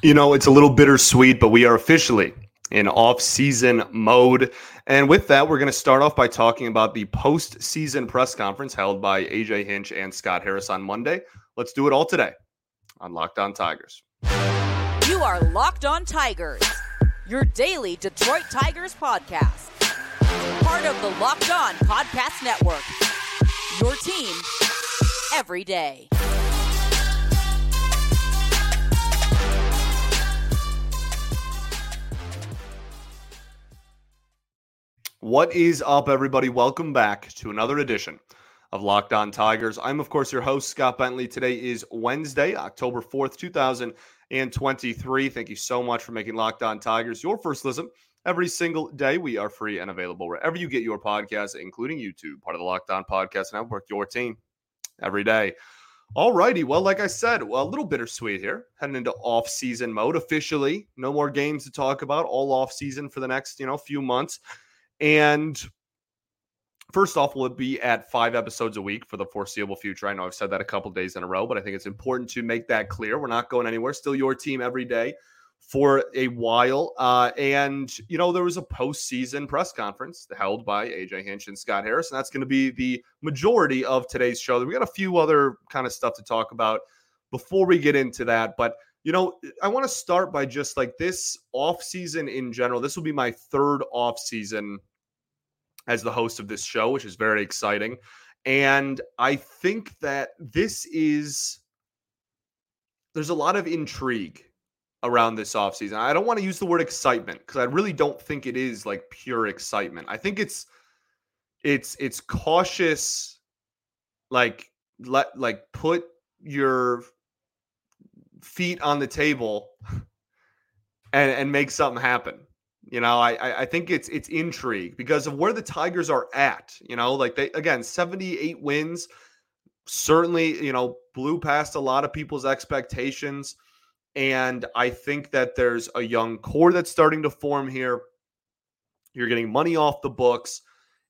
You know, it's a little bittersweet, but we are officially in off-season mode. And with that, we're going to start off by talking about the post-season press conference held by AJ Hinch and Scott Harris on Monday. Let's do it all today on Locked On Tigers. You are Locked On Tigers, your daily Detroit Tigers podcast. Part of the Locked On Podcast Network. Your team every day. What is up, everybody? Welcome back to another edition of Locked On Tigers. I'm, of course, your host, Scott Bentley. Today is Wednesday, October 4th, 2023. Thank you so much for making Locked On Tigers your first listen every single day. We are free and available wherever you get your podcasts, including YouTube, part of the Locked On Podcast Network, your team every day. All righty. Well, like I said, well, a little bittersweet here, heading into off-season mode officially. No more games to talk about, all off-season for the next, you know, few months. And first off, we'll be at five episodes a week for the foreseeable future? I know I've said that a couple days in a row, but I think it's important to make that clear. We're not going anywhere. Still your team every day for a while. Uh, and, you know, there was a postseason press conference held by AJ Hinch and Scott Harris, and that's going to be the majority of today's show. We got a few other kind of stuff to talk about before we get into that. But you know, I want to start by just like this off season in general. This will be my third off season as the host of this show, which is very exciting. And I think that this is there's a lot of intrigue around this offseason. I don't want to use the word excitement because I really don't think it is like pure excitement. I think it's it's it's cautious like let like put your feet on the table and and make something happen. You know, I I think it's it's intrigue because of where the Tigers are at. You know, like they again, 78 wins certainly, you know, blew past a lot of people's expectations. And I think that there's a young core that's starting to form here. You're getting money off the books,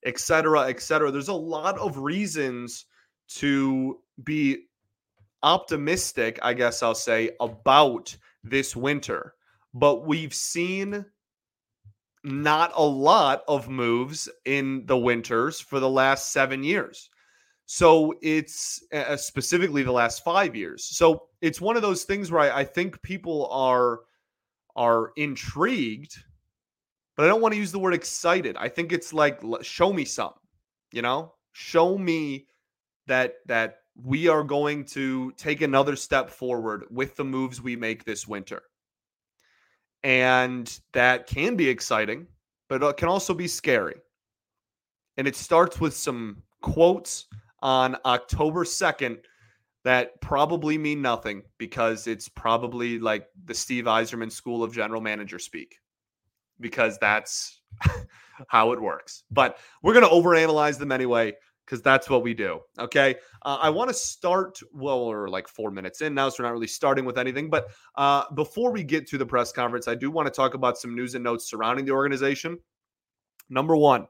et cetera, et cetera. There's a lot of reasons to be optimistic, I guess I'll say, about this winter. But we've seen not a lot of moves in the winters for the last seven years. So it's uh, specifically the last five years. So it's one of those things where I, I think people are are intrigued, but I don't want to use the word excited. I think it's like show me something, you know, show me that that we are going to take another step forward with the moves we make this winter. And that can be exciting, but it can also be scary. And it starts with some quotes on October 2nd that probably mean nothing because it's probably like the Steve Yzerman School of General Manager speak, because that's how it works. But we're going to overanalyze them anyway because that's what we do. Okay. Uh, I want to start, well, we're like four minutes in now, so we're not really starting with anything. But uh, before we get to the press conference, I do want to talk about some news and notes surrounding the organization. Number one,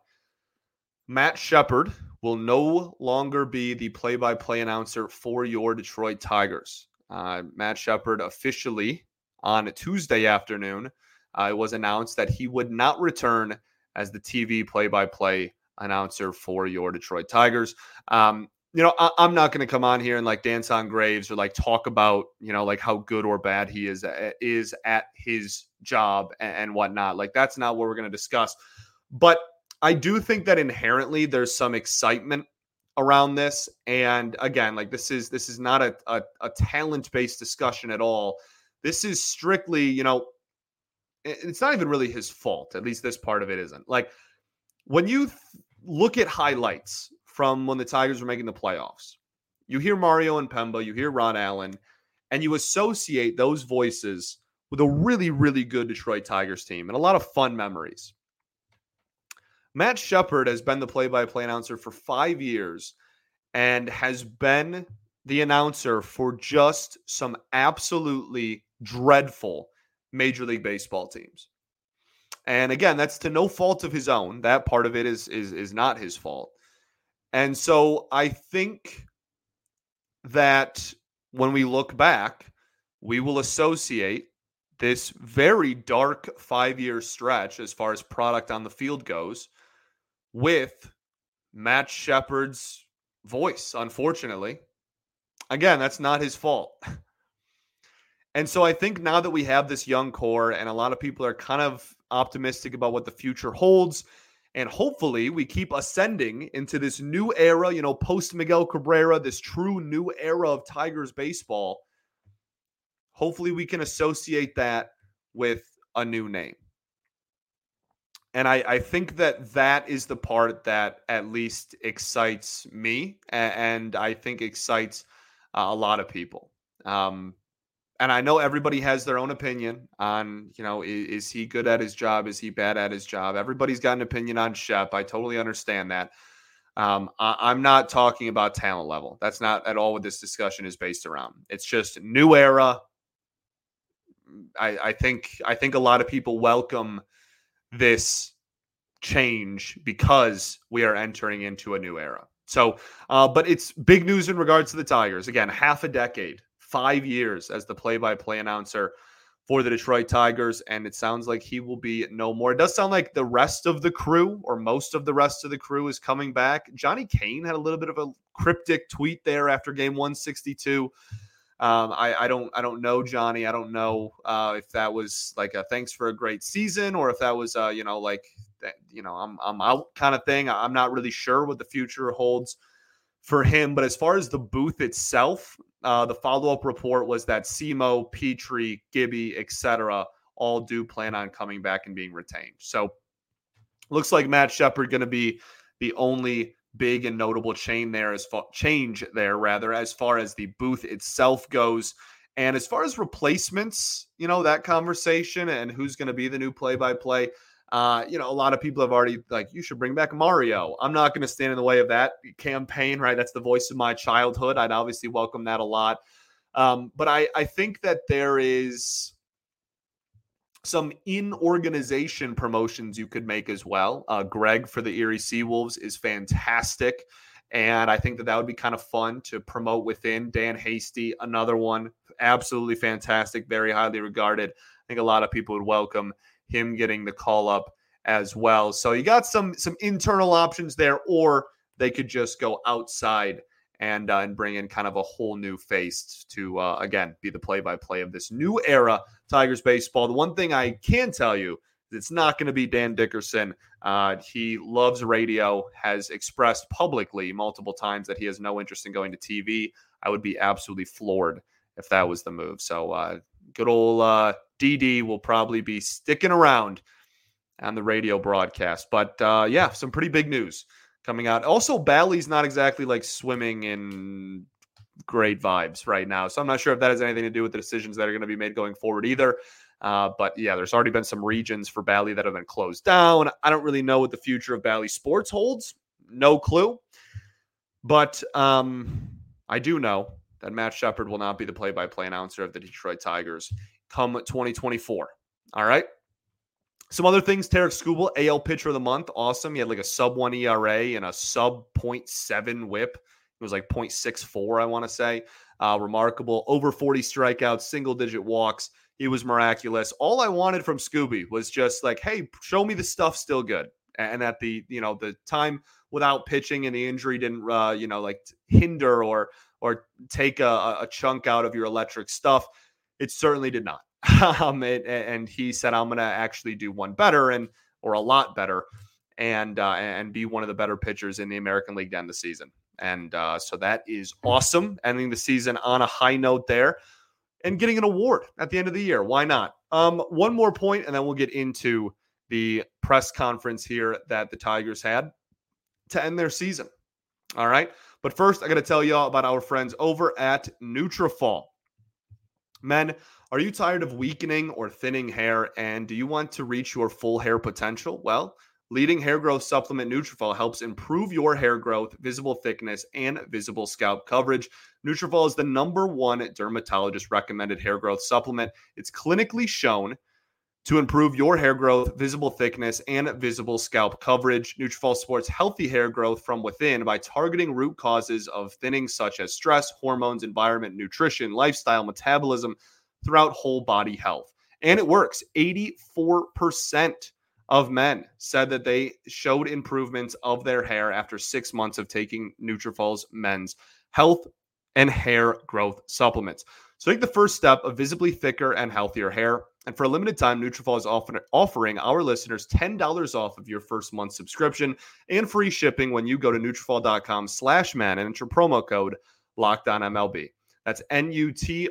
Matt Shepard will no longer be the play by play announcer for your Detroit Tigers. Uh, Matt Shepard officially on a Tuesday afternoon, uh, it was announced that he would not return as the TV play by play announcer for your Detroit Tigers. Um, you know, I, am not going to come on here and like dance on graves or like talk about you know like how good or bad he is is at his job and, and whatnot. Like that's not what we're going to discuss. But I do think that inherently there's some excitement around this. And again, like this is this is not a a, a talent based discussion at all. This is strictly you know. It's not even really his fault. At least this part of it isn't. Like when you th- look at highlights from when the Tigers were making the playoffs. You hear Mario Impemba, you hear Rod Allen, and you associate those voices with a really, really good Detroit Tigers team and a lot of fun memories. Matt Shepard has been the play by play announcer for five years and has been the announcer for just some absolutely dreadful Major League Baseball teams. And again, that's to no fault of his own. That part of it is is is not his fault. And so I think that when we look back, we will associate this very dark five year stretch as far as product on the field goes with Matt Shepard's voice, unfortunately. Again, that's not his fault. And so I think now that we have this young core and a lot of people are kind of optimistic about what the future holds, and hopefully we keep ascending into this new era, you know, post Miguel Cabrera, this true new era of Tigers baseball. Hopefully we can associate that with a new name. And I, I think that that is the part that at least excites me and I think excites uh, a lot of people. Um, and I know everybody has their own opinion on, you know, is, is, he good at his job? Is he bad at his job? Everybody's got an opinion on Shep. I totally understand that. Um, I, am not talking about talent level. That's not at all what this discussion is based around. It's just new era. I, I think I think a lot of people welcome this change because we are entering into a new era. So, uh, but it's big news in regards to the Tigers. Again, half a decade five years as the play by play announcer for the Detroit Tigers, and it sounds like he will be no more. It does sound like the rest of the crew, or most of the rest of the crew, is coming back. Johnny Kane had a little bit of a cryptic tweet there after game 162. Um, I, I, don't I don't know Johnny. I don't know uh, if that was like a thanks for a great season or if that was uh, you know like you know I'm I'm out kind of thing. I'm not really sure what the future holds for him. But as far as the booth itself, uh, the follow up report was that Simo, Petry, Gibby, etc., all do plan on coming back and being retained. So looks like Matt Shepard going to be the only big and notable chain there as far change there rather as far as the booth itself goes. And as far as replacements, you know, that conversation and who's going to be the new play by play, uh, you know, a lot of people have already like, you should bring back Mario. I'm not going to stand in the way of that campaign, right? That's the voice of my childhood. I'd obviously welcome that a lot. Um, but I, I think that there is some in organization promotions you could make as well. Uh, Greg for the Erie Seawolves is fantastic. And I think that that would be kind of fun to promote within. Dan Hasty, another one, absolutely fantastic, very highly regarded. I think a lot of people would welcome him getting the call up as well. So you got some some internal options there, or they could just go outside and uh, and bring in kind of a whole new face to uh, again be the play by play of this new era Tigers baseball. The one thing I can tell you it's not going to be Dan Dickerson. Uh, he loves radio, has expressed publicly multiple times that he has no interest in going to TV. I would be absolutely floored if that was the move. So uh, good old uh, DD will probably be sticking around on the radio broadcast. But uh, yeah, some pretty big news coming out. Also, Bally's not exactly like swimming in great vibes right now. So I'm not sure if that has anything to do with the decisions that are going to be made going forward either. Uh, but yeah, there's already been some regions for Bally that have been closed down. I don't really know what the future of Bally sports holds. No clue. But um, I do know that Matt Shepard will not be the play by play announcer of the Detroit Tigers come 2024. All right. Some other things, Tarik Skubal, AL pitcher of the month. Awesome. He had like a sub one ERA and a sub 0.7 whip. It was like 0.64, I want to say. Uh, remarkable. Over 40 strikeouts, single digit walks. He was miraculous. All I wanted from Scooby was just like, hey, show me the stuff still good. And at the, you know, the time without pitching and the injury didn't, uh, you know, like hinder or or take a, a chunk out of your electric stuff. It certainly did not. um, it, and he said, "I'm going to actually do one better and or a lot better, and uh, and be one of the better pitchers in the American League end the season." And uh, so that is awesome. Ending the season on a high note there, and getting an award at the end of the year. Why not? Um, one more point, and then we'll get into the press conference here that the Tigers had to end their season. All right. But first, I got to tell you all about our friends over at Nutrafol. Men, are you tired of weakening or thinning hair and do you want to reach your full hair potential? Well, leading hair growth supplement Nutrafol helps improve your hair growth, visible thickness, and visible scalp coverage. Nutrafol is the number one dermatologist recommended hair growth supplement. It's clinically shown to improve your hair growth, visible thickness, and visible scalp coverage. Nutrafol supports healthy hair growth from within by targeting root causes of thinning such as stress, hormones, environment, nutrition, lifestyle, metabolism throughout whole body health. And it works. 84% of men said that they showed improvements of their hair after six months of taking Nutrafol's men's health and hair growth supplements. So take the first step of visibly thicker and healthier hair. And for a limited time, Nutrafol is offering our listeners $10 off of your first month subscription and free shipping when you go to Nutrafol.com slash man and enter promo code LOCKEDONMLB. That's N-U-T-R-A-F-O-L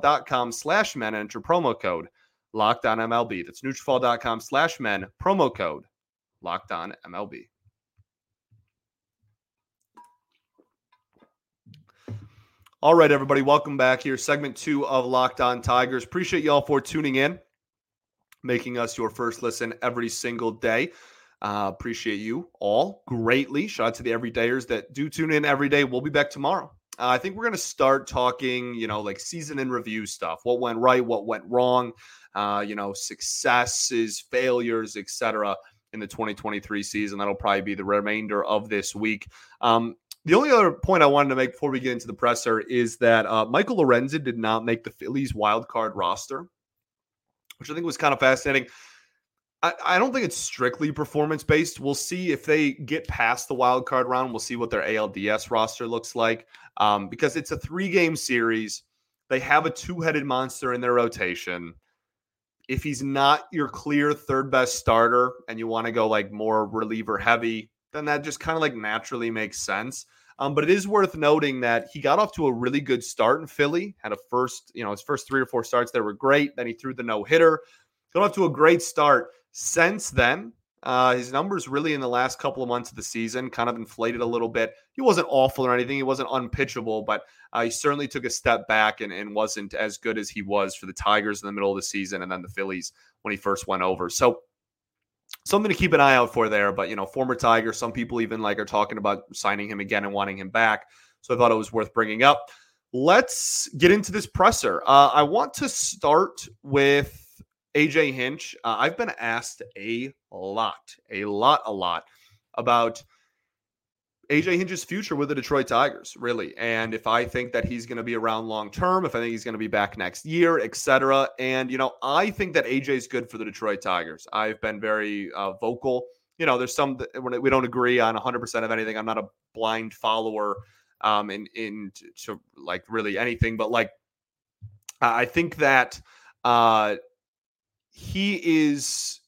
dot com slash men and enter promo code LOCKEDONMLB. That's Nutrafol.com slash men, promo code LOCKEDONMLB. All right, everybody, welcome back here. Segment two of Locked On Tigers. Appreciate y'all for tuning in, making us your first listen every single day. Uh, appreciate you all greatly. Shout out to the everydayers that do tune in every day. We'll be back tomorrow. Uh, I think we're going to start talking, you know, like season in review stuff. What went right, what went wrong, uh, you know, successes, failures, etc. in the 2023 season. That'll probably be the remainder of this week. Um, the only other point I wanted to make before we get into the presser is that uh, Michael Lorenzen did not make the Phillies wild card roster, which I think was kind of fascinating. I, I don't think it's strictly performance based. We'll see if they get past the wild card round. We'll see what their ALDS roster looks like um, because it's a three game series. They have a two headed monster in their rotation. If he's not your clear third best starter and you want to go like more reliever heavy, then that just kind of like naturally makes sense. Um, but it is worth noting that he got off to a really good start in Philly. Had a first, you know, his first three or four starts that were great. Then he threw the no hitter. Got off to a great start. Since then, uh, his numbers really in the last couple of months of the season kind of inflated a little bit. He wasn't awful or anything. He wasn't unpitchable, but uh, he certainly took a step back and, and wasn't as good as he was for the Tigers in the middle of the season and then the Phillies when he first went over. So something to keep an eye out for there. But you know, former Tiger, some people even like are talking about signing him again and wanting him back. So I thought it was worth bringing up. Let's get into this presser. Uh, I want to start with AJ Hinch. Uh, I've been asked a lot, a lot, a lot about AJ Hinch's future with the Detroit Tigers, really. And if I think that he's going to be around long term, if I think he's going to be back next year, etc. And, you know, I think that AJ is good for the Detroit Tigers. I've been very uh, vocal. You know, there's some we don't agree on 100% of anything. I'm not a blind follower um, in, in to like really anything, but like I think that uh, he is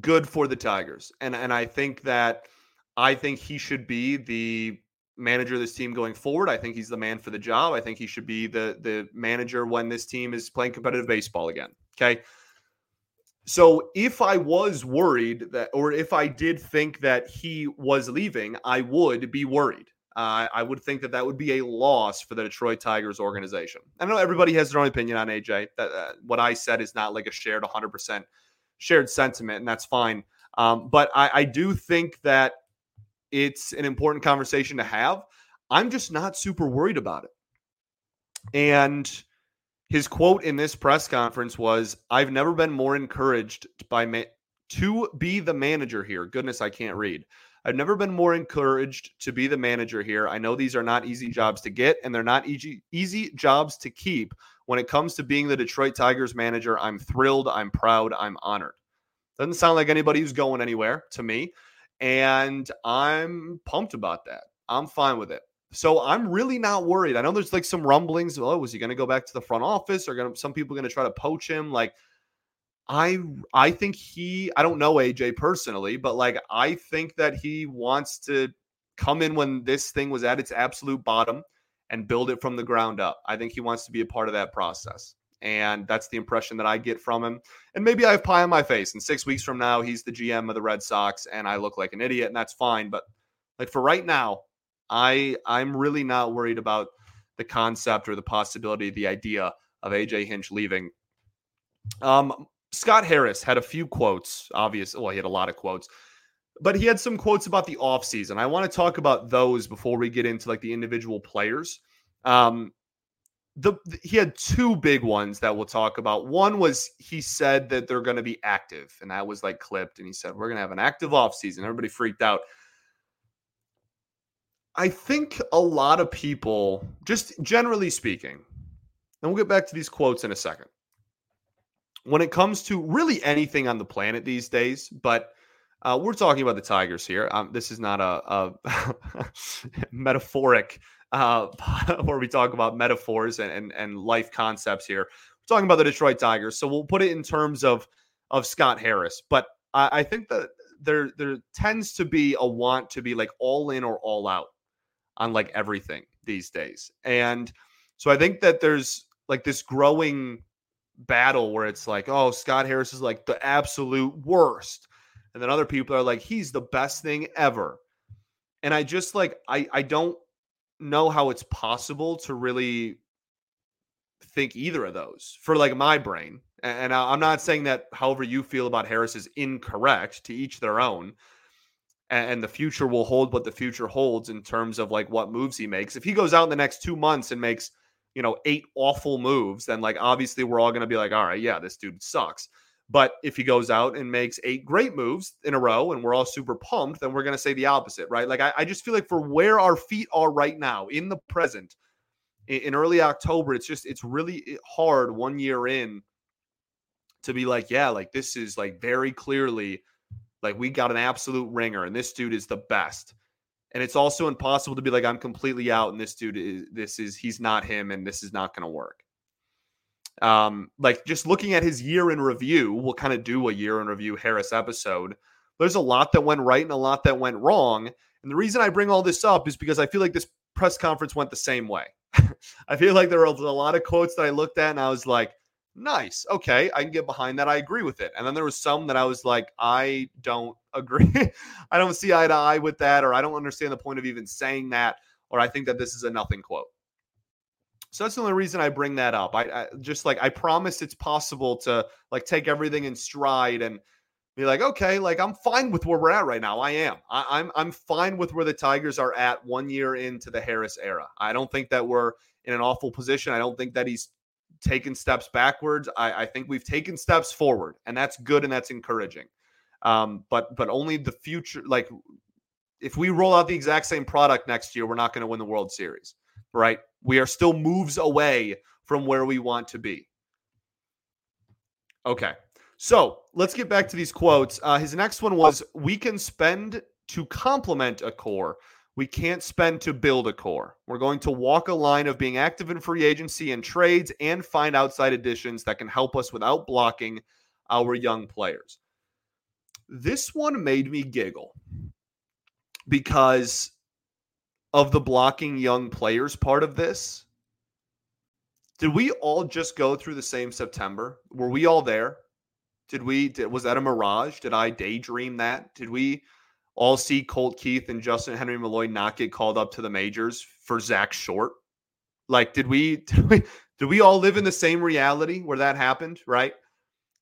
good for the Tigers. And, and I think that I think he should be the manager of this team going forward. I think he's the man for the job. I think he should be the the manager when this team is playing competitive baseball again. Okay. So if I was worried that, or if I did think that he was leaving, I would be worried. Uh, I would think that that would be a loss for the Detroit Tigers organization. I know everybody has their own opinion on AJ. That uh, what I said is not like a shared 100% shared sentiment, and that's fine. Um, but I, I do think that it's an important conversation to have. I'm just not super worried about it. And his quote in this press conference was, "I've never been more encouraged by ma- to be the manager here." Goodness, I can't read. I've never been more encouraged to be the manager here. I know these are not easy jobs to get, and they're not easy easy jobs to keep. When it comes to being the Detroit Tigers manager, I'm thrilled, I'm proud, I'm honored. Doesn't sound like anybody who's going anywhere to me. And I'm pumped about that. I'm fine with it. So I'm really not worried. I know there's like some rumblings. Oh, was he going to go back to the front office? Or going some people going to try to poach him? Like, I I think he. I don't know AJ personally, but like I think that he wants to come in when this thing was at its absolute bottom and build it from the ground up. I think he wants to be a part of that process. And that's the impression that I get from him. And maybe I have pie on my face. And six weeks from now, he's the GM of the Red Sox and I look like an idiot, and that's fine. But like for right now, I I'm really not worried about the concept or the possibility, the idea of AJ Hinch leaving. Um, Scott Harris had a few quotes, obviously. Well, he had a lot of quotes, but he had some quotes about the offseason. I want to talk about those before we get into like the individual players. Um, the, he had two big ones that we'll talk about. One was he said that they're going to be active, and that was like clipped. And he said, We're going to have an active offseason. Everybody freaked out. I think a lot of people, just generally speaking, and we'll get back to these quotes in a second. when it comes to really anything on the planet these days, but uh, we're talking about the Tigers here. Um, this is not a, a metaphoric uh, where we talk about metaphors and, and, and life concepts here. We're talking about the Detroit Tigers, so we'll put it in terms of of Scott Harris. But I, I think that there there tends to be a want to be like all in or all out on like everything these days, and so I think that there's like this growing battle where it's like, oh, Scott Harris is like the absolute worst. And then other people are like, he's the best thing ever. And I just like, I, I don't know how it's possible to really think either of those for like my brain. And I'm not saying that however you feel about Harris is incorrect to each their own. And the future will hold what the future holds in terms of like what moves he makes. If he goes out in the next two months and makes you know, eight awful moves, then like obviously we're all going to be like, all right, yeah, this dude sucks. But if he goes out and makes eight great moves in a row and we're all super pumped, then we're going to say the opposite, right? Like, I, I, just feel like for where our feet are right now in the present, in, in early October, it's just, it's really hard one year in to be like, yeah, like this is like very clearly like we got an absolute ringer and this dude is the best and it's also impossible to be like i'm completely out and this dude is this is he's not him and this is not going to work um like just looking at his year in review we'll kind of do a year in review harris episode there's a lot that went right and a lot that went wrong and the reason i bring all this up is because i feel like this press conference went the same way i feel like there were a lot of quotes that i looked at and i was like nice. Okay, I can get behind that. I agree with it. And then there was some that I was like, I don't agree. I don't see eye to eye with that, or I don't understand the point of even saying that, or I think that this is a nothing quote. So that's the only reason I bring that up. I, I just like I promise it's possible to like take everything in stride and be like, okay, like I'm fine with where we're at right now. I am. I, I'm I'm fine with where the Tigers are at one year into the Harris era. I don't think that we're in an awful position. I don't think that he's taken steps backwards. I, I, think we've taken steps forward, and that's good and that's encouraging. Um, but but only the future. Like if we roll out the exact same product next year, we're not going to win the World Series, right? We are still moves away from where we want to be. Okay, so let's get back to these quotes. Uh, his next one was, "We can spend to complement a core." we can't spend to build a core. We're going to walk a line of being active in free agency and trades and find outside additions that can help us without blocking our young players. This one made me giggle because of the blocking young players part of this. Did we all just go through the same September? Were we all there? Did we did, was that a mirage? Did I daydream that? Did we all see Colt Keith and Justyn-Henry Malloy not get called up to the majors for Zack Short? Like, did we did we, did we all live in the same reality where that happened? Right?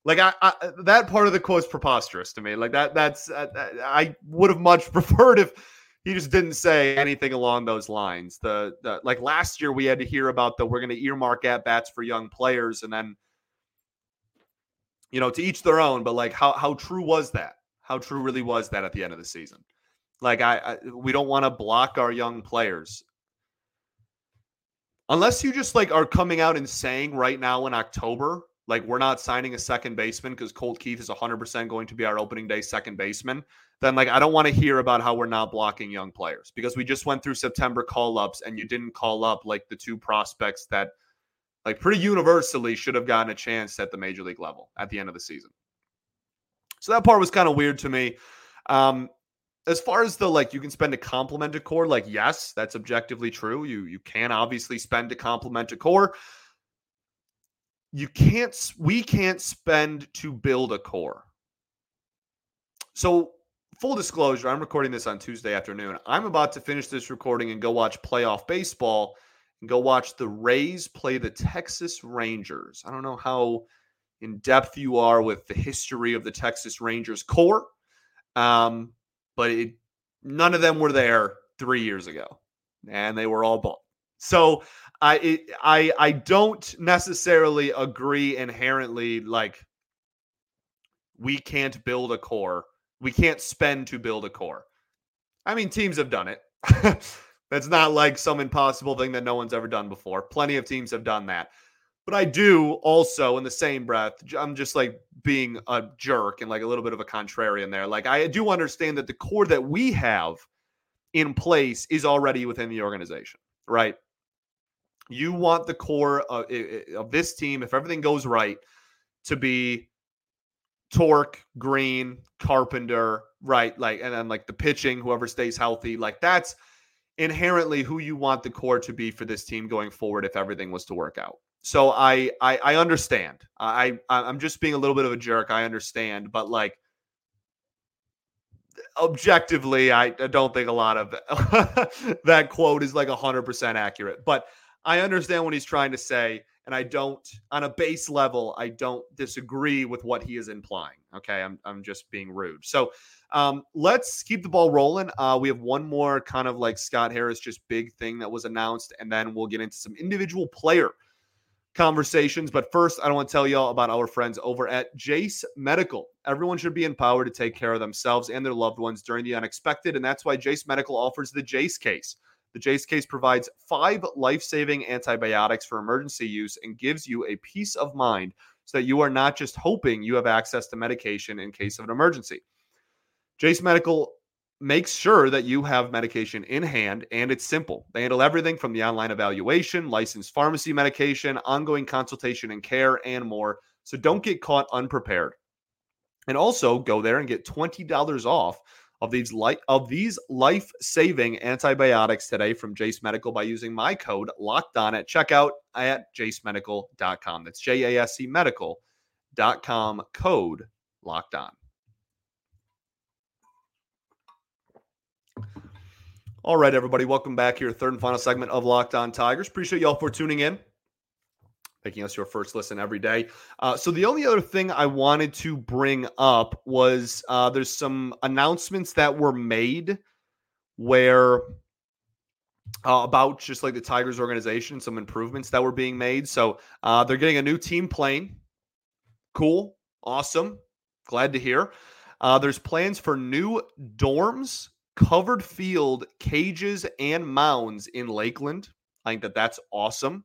Like, I, I that part of the quote's preposterous to me. Like that that's uh, I would have much preferred if he just didn't say anything along those lines. The, the like last year we had to hear about the we're going to earmark at bats for young players, and then you know to each their own. But like, how how true was that? How true really was that at the end of the season? Like I, I we don't want to block our young players. Unless you just like are coming out and saying right now in October, like we're not signing a second baseman because Colt Keith is 100% going to be our opening day second baseman, then like I don't want to hear about how we're not blocking young players because we just went through September call ups and you didn't call up like the two prospects that like pretty universally should have gotten a chance at the major league level at the end of the season. So that part was kind of weird to me. Um, as far as the like you can spend to complement a core, like yes, that's objectively true. You you can obviously spend to complement a core. You can't we can't spend to build a core. So full disclosure, I'm recording this on Tuesday afternoon. I'm about to finish this recording and go watch playoff baseball and go watch the Rays play the Texas Rangers. I don't know how in depth you are with the history of the Texas Rangers core. Um, but it, none of them were there three years ago, and they were all bought. So I it, I I don't necessarily agree inherently. Like we can't build a core. We can't spend to build a core. I mean, teams have done it. That's not like some impossible thing that no one's ever done before. Plenty of teams have done that. But I do also, in the same breath, I'm just like being a jerk and like a little bit of a contrarian there. Like, I do understand that the core that we have in place is already within the organization, right? You want the core of, of this team, if everything goes right, to be Tork, Greene, Carpenter, right? Like, and then like the pitching, whoever stays healthy, like that's inherently who you want the core to be for this team going forward if everything was to work out. So I I, I understand. I I'm just being a little bit of a jerk. I understand, but like objectively, I, I don't think a lot of that quote is like hundred percent accurate. But I understand what he's trying to say, and I don't, on a base level, I don't disagree with what he is implying. Okay, I'm I'm just being rude. So um, let's keep the ball rolling. Uh, we have one more kind of like Scott Harris, just big thing that was announced, and then we'll get into some individual player conversations. But first, I don't want to tell y'all about our friends over at Jase Medical. Everyone should be empowered to take care of themselves and their loved ones during the unexpected, and that's why Jase Medical offers the Jase case. The Jase case provides five life saving antibiotics for emergency use and gives you a peace of mind so that you are not just hoping you have access to medication in case of an emergency. Jase Medical makes sure that you have medication in hand and it's simple. They handle everything from the online evaluation, licensed pharmacy medication, ongoing consultation and care, and more. So don't get caught unprepared. And also go there and get $20 off of these light of these life-saving antibiotics today from Jase Medical by using my code locked on at checkout at jasemedical.com. That's J-A-S-E medical.com code locked on. All right, everybody, welcome back here. Third and final segment of Locked On Tigers. Appreciate y'all for tuning in, making us your first listen every day. Uh, so, the only other thing I wanted to bring up was uh, there's some announcements that were made where uh, about just like the Tigers organization, some improvements that were being made. So, uh, they're getting a new team plane. Cool, awesome, glad to hear. Uh, there's plans for new dorms covered field cages and mounds in Lakeland. I think that that's awesome.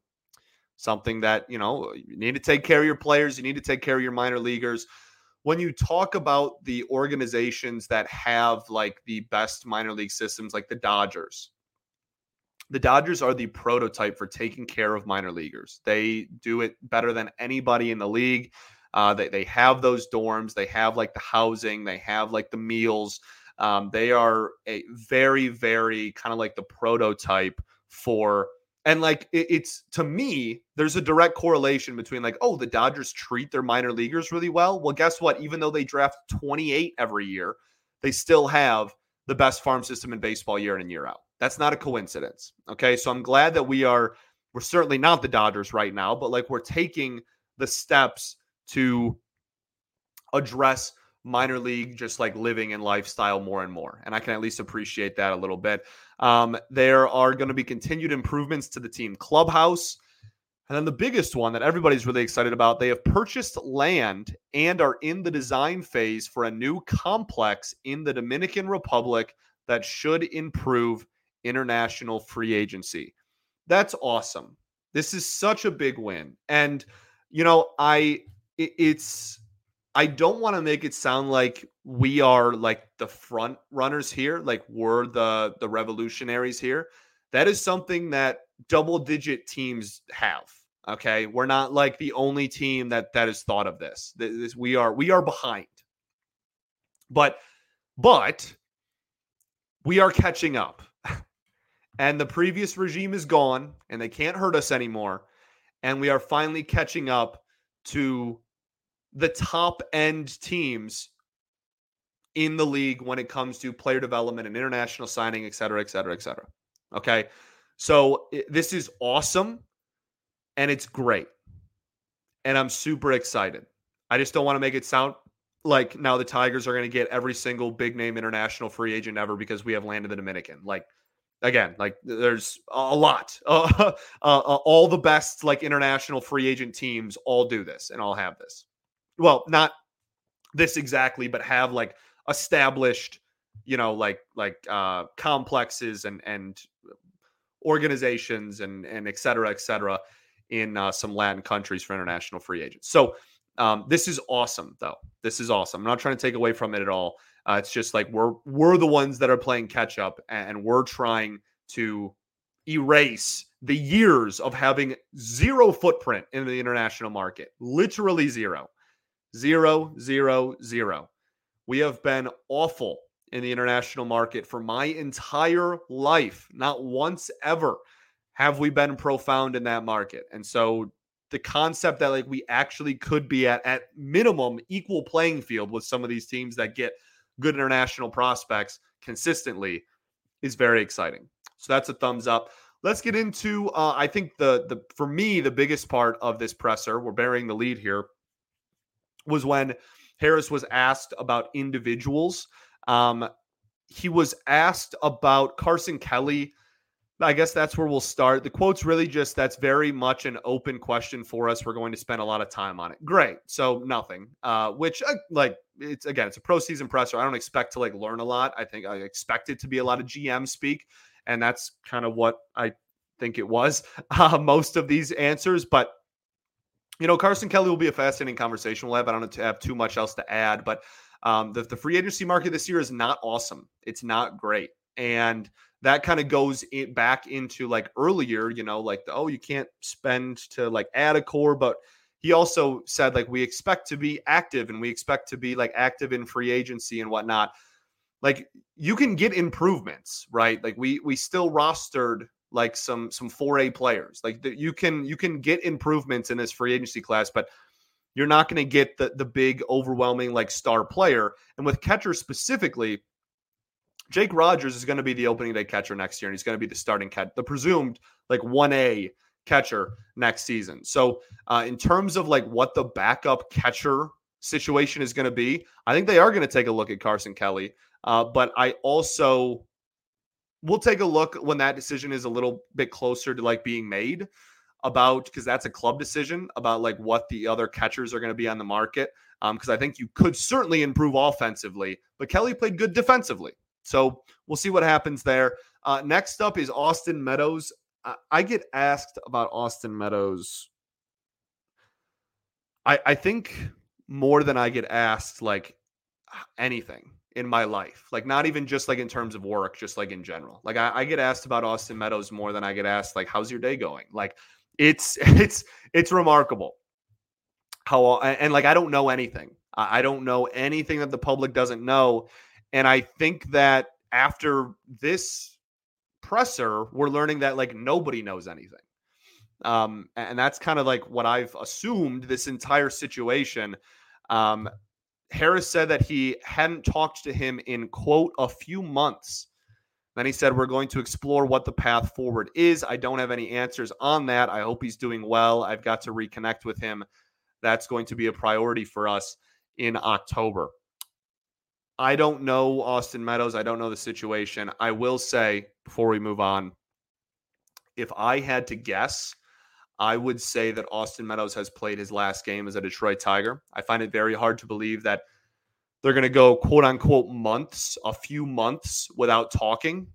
Something that, you know, you need to take care of your players, you need to take care of your minor leaguers. When you talk about the organizations that have like the best minor league systems, like the Dodgers, the Dodgers are the prototype for taking care of minor leaguers. They do it better than anybody in the league. Uh, they, they have those dorms, they have like the housing, they have like the meals. Um, they are a very, very kind of like the prototype for, and like it, it's to me, there's a direct correlation between like, oh, the Dodgers treat their minor leaguers really well. Well, guess what? Even though they draft 28 every year, they still have the best farm system in baseball year in and year out. That's not a coincidence. Okay. So I'm glad that we are, we're certainly not the Dodgers right now, but like we're taking the steps to address minor league, just like living and lifestyle more and more. And I can at least appreciate that a little bit. Um, there are going to be continued improvements to the team clubhouse. And then the biggest one that everybody's really excited about, they have purchased land and are in the design phase for a new complex in the Dominican Republic that should improve international free agency. That's awesome. This is such a big win. And you know, I it's I don't want to make it sound like we are like the front runners here, like we're the the revolutionaries here. That is something that double digit teams have. Okay, we're not like the only team that that has thought of this. This we are we are behind, but but we are catching up, and the previous regime is gone, and they can't hurt us anymore, and we are finally catching up to the top end teams in the league when it comes to player development and international signing, et cetera, et cetera, et cetera. Okay. So this is awesome and it's great. And I'm super excited. I just don't want to make it sound like now the Tigers are going to get every single big name international free agent ever because we have landed the Dominican. Like, again, like there's a lot. Uh, uh, all the best like international free agent teams all do this and all have this well, not this exactly, but have like established, you know, like like uh complexes and and organizations and and et cetera, et cetera in uh, some Latin countries for international free agents. So um, this is awesome, though. This is awesome. I'm not trying to take away from it at all. Uh, it's just like we're we're the ones that are playing catch up, and we're trying to erase the years of having zero footprint in the international market. Literally zero, zero, zero, zero. We have been awful in the international market for my entire life. Not once ever have we been profound in that market. And so the concept that like we actually could be at at minimum equal playing field with some of these teams that get good international prospects consistently is very exciting. So that's a thumbs up. Let's get into uh, I think the the for me the biggest part of this presser, we're bearing the lead here, was when Harris was asked about individuals. Um, he was asked about Carson Kelly I guess that's where we'll start. The quote's really just that's very much an open question for us. We're going to spend a lot of time on it. Great. So nothing. Uh, which uh, like it's again, it's a pro season presser. I don't expect to like learn a lot. I think I expect it to be a lot of GM speak, and that's kind of what I think it was. Uh, most of these answers, but you know, Carson Kelly will be a fascinating conversation. We'll have. I don't have too much else to add, but um, the, the free agency market this year is not awesome. It's not great, and that kind of goes in, back into like earlier, you know, like the, oh, you can't spend to like add a core, but he also said like we expect to be active and we expect to be like active in free agency and whatnot. Like you can get improvements, right? Like we we still rostered like some some 4A players. Like the, you can you can get improvements in this free agency class, but you're not going to get the the big overwhelming like star player. And with catcher specifically, Jake Rogers is going to be the opening day catcher next year, and he's going to be the starting catch, the presumed like 1A catcher next season. So, uh, in terms of like what the backup catcher situation is going to be, I think they are going to take a look at Carson Kelly. Uh, but I also will take a look when that decision is a little bit closer to like being made about because that's a club decision about like what the other catchers are going to be on the market. Because um, I think you could certainly improve offensively, but Kelly played good defensively. So we'll see what happens there. Uh, next up is Austin Meadows. I, I get asked about Austin Meadows. I, I think more than I get asked like anything in my life. Like not even just like in terms of work, just like in general. Like I, I, get asked about Austin Meadows more than I get asked like how's your day going? Like it's it's it's remarkable how and, like I don't know anything. I don't know anything that the public doesn't know. And I think that after this presser, we're learning that like nobody knows anything. Um, and that's kind of like what I've assumed this entire situation. Um, Harris said that he hadn't talked to him in quote a few months. Then he said, We're going to explore what the path forward is. I don't have any answers on that. I hope he's doing well. I've got to reconnect with him. That's going to be a priority for us in October. I don't know Austin Meadows. I don't know the situation. I will say before we move on, if I had to guess, I would say that Austin Meadows has played his last game as a Detroit Tiger. I find it very hard to believe that they're going to go quote unquote months, a few months without talking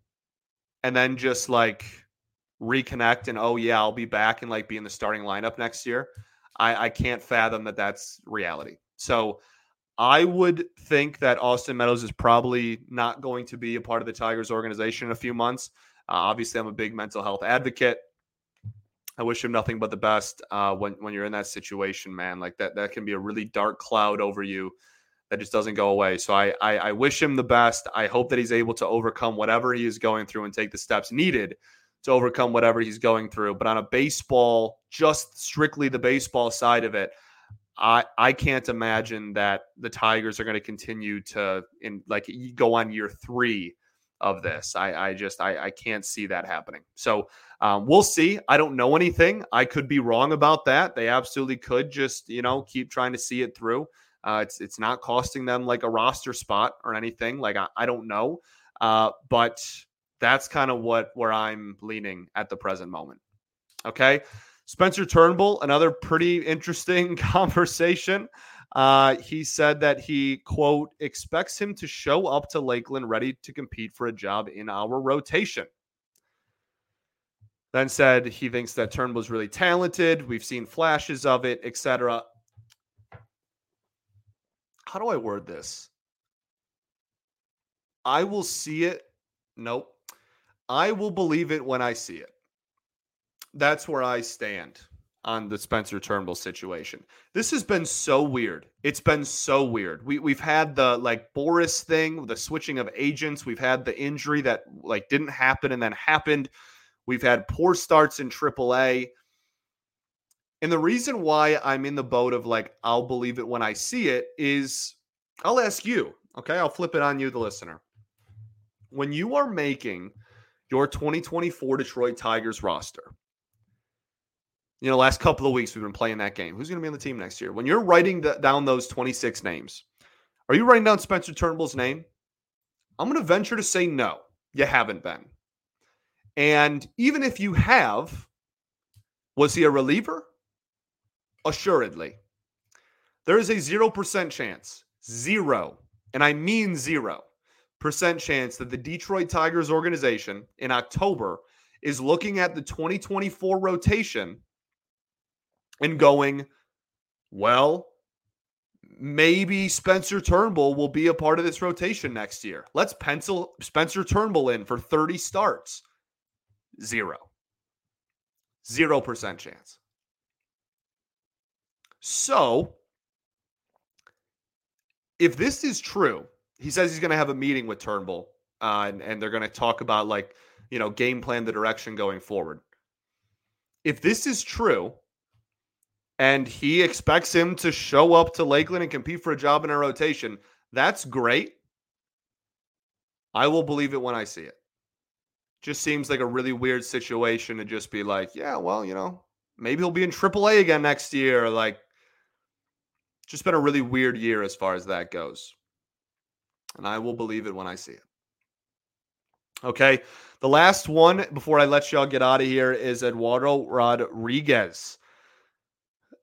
and then just like reconnect and oh yeah, I'll be back and like be in the starting lineup next year. I, I can't fathom that that's reality. So I would think that Austin Meadows is probably not going to be a part of the Tigers organization in a few months. Uh, obviously, I'm a big mental health advocate. I wish him nothing but the best uh, when when you're in that situation, man. Like that that can be a really dark cloud over you that just doesn't go away. So I, I I wish him the best. I hope that he's able to overcome whatever he is going through and take the steps needed to overcome whatever he's going through. But on a baseball, just strictly the baseball side of it, I I can't imagine that the Tigers are going to continue to in like go on year three of this. I I just I I can't see that happening. So um, we'll see. I don't know anything. I could be wrong about that. They absolutely could just you know keep trying to see it through. Uh, it's it's not costing them like a roster spot or anything. Like I, I don't know, uh, but that's kind of what where I'm leaning at the present moment. Okay. Spencer Turnbull, another pretty interesting conversation. Uh, he said that he, quote, expects him to show up to Lakeland ready to compete for a job in our rotation. Then said he thinks that Turnbull's really talented. We've seen flashes of it, etc. How do I word this? I will see it. Nope. I will believe it when I see it. That's where I stand on the Spencer Turnbull situation. This has been so weird. It's been so weird. We we've had the like Boras thing, the switching of agents. We've had the injury that like didn't happen and then happened. We've had poor starts in AAA. And the reason why I'm in the boat of like I'll believe it when I see it is I'll ask you, okay? I'll flip it on you the listener. When you are making your 2024 Detroit Tigers roster, you know, last couple of weeks we've been playing that game. Who's going to be on the team next year? When you're writing the, down those 26 names, are you writing down Spencer Turnbull's name? I'm going to venture to say no, you haven't been. And even if you have, was he a reliever? Assuredly. There is a 0% chance, zero, and I mean zero percent chance that the Detroit Tigers organization in October is looking at the 2024 rotation and going, well, maybe Spencer Turnbull will be a part of this rotation next year. Let's pencil Spencer Turnbull in for 30 starts. Zero. Zero percent chance. So, if this is true, he says he's going to have a meeting with Turnbull uh, and, and they're going to talk about, like, you know, game plan, the direction going forward. If this is true, and he expects him to show up to Lakeland and compete for a job in a rotation, that's great. I will believe it when I see it. Just seems like a really weird situation to just be like, yeah, well, you know, maybe he'll be in AAA again next year. Like, just been a really weird year as far as that goes. And I will believe it when I see it. Okay. The last one before I let y'all get out of here is Eduardo Rodriguez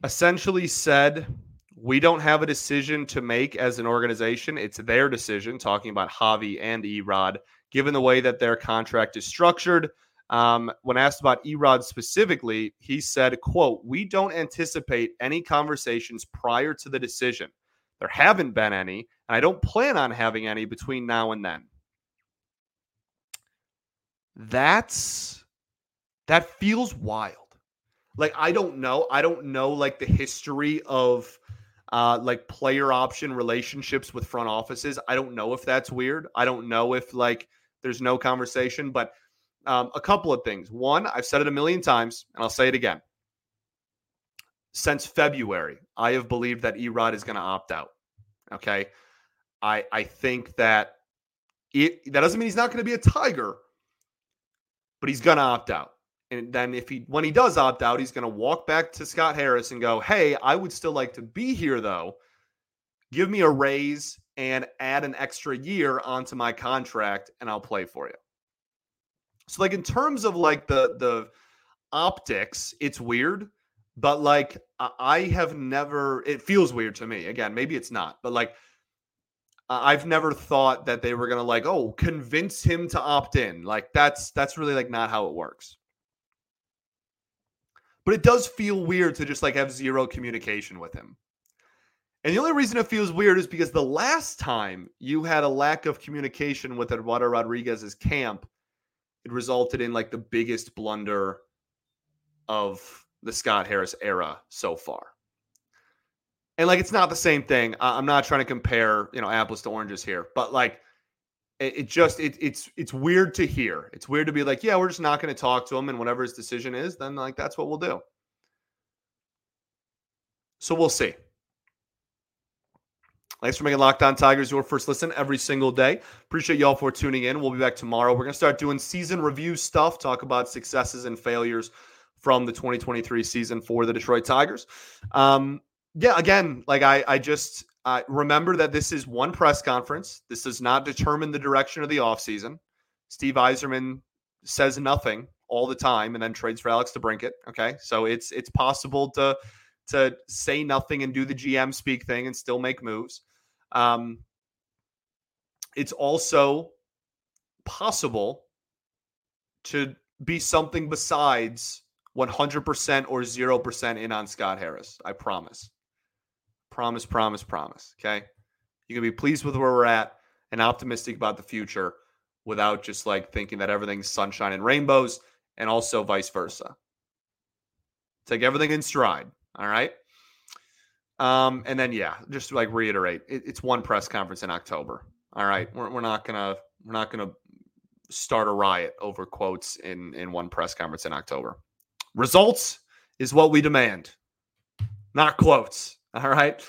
essentially said, We don't have a decision to make as an organization. It's their decision, talking about Javi and Erod, given the way that their contract is structured. Um, when asked about Erod specifically, he said, quote, we don't anticipate any conversations prior to the decision. There haven't been any, and I don't plan on having any between now and then. That's that feels wild like I don't know. I don't know like the history of uh like player option relationships with front offices. I don't know if that's weird. I don't know if like there's no conversation, but um, a couple of things. One, I've said it a million times, and I'll say it again. Since February, I have believed that Erod is going to opt out. Okay, I I think that it that doesn't mean he's not going to be a Tiger, but he's going to opt out. And then if he when he does opt out, he's going to walk back to Scott Harris and go, "Hey, I would still like to be here though. Give me a raise and add an extra year onto my contract and I'll play for you." So like in terms of like the the optics, it's weird, but like I have never it feels weird to me. Again, maybe it's not, but like I've never thought that they were going to like, "Oh, convince him to opt in." Like that's that's really like not how it works. But it does feel weird to just like have zero communication with him. And the only reason it feels weird is because the last time you had a lack of communication with Eduardo Rodriguez's camp, it resulted in like the biggest blunder of the Scott Harris era so far. And like it's not the same thing. I'm not trying to compare, you know, apples to oranges here, but like it, it just it, it's it's weird to hear. It's weird to be like, yeah, we're just not going to talk to him, and whatever his decision is, then like that's what we'll do. So we'll see. Thanks for making Locked On Tigers your first listen every single day. Appreciate y'all for tuning in. We'll be back tomorrow. We're going to start doing season review stuff, talk about successes and failures from the 2023 season for the Detroit Tigers. Um, yeah, again, like I, I just uh, remember that this is one press conference. This does not determine the direction of the offseason. Steve Yzerman says nothing all the time and then trades for Alex DeBrincat. Okay. So it's it's possible to to say nothing and do the GM speak thing and still make moves. Um, it's also possible to be something besides 100% or 0% in on Scott Harris. I promise. Promise, promise, promise. Okay. You can be pleased with where we're at and optimistic about the future without just like thinking that everything's sunshine and rainbows and also vice versa. Take everything in stride. All right. Um, and then yeah, just like reiterate, it, it's one press conference in October. All right. We're, we're not gonna we're not gonna start a riot over quotes in in one press conference in October. Results is what we demand, not quotes. All right.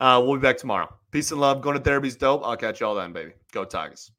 Uh, we'll be back tomorrow. Peace and love. Going to therapy's dope. I'll catch y'all then, baby. Go Tigers.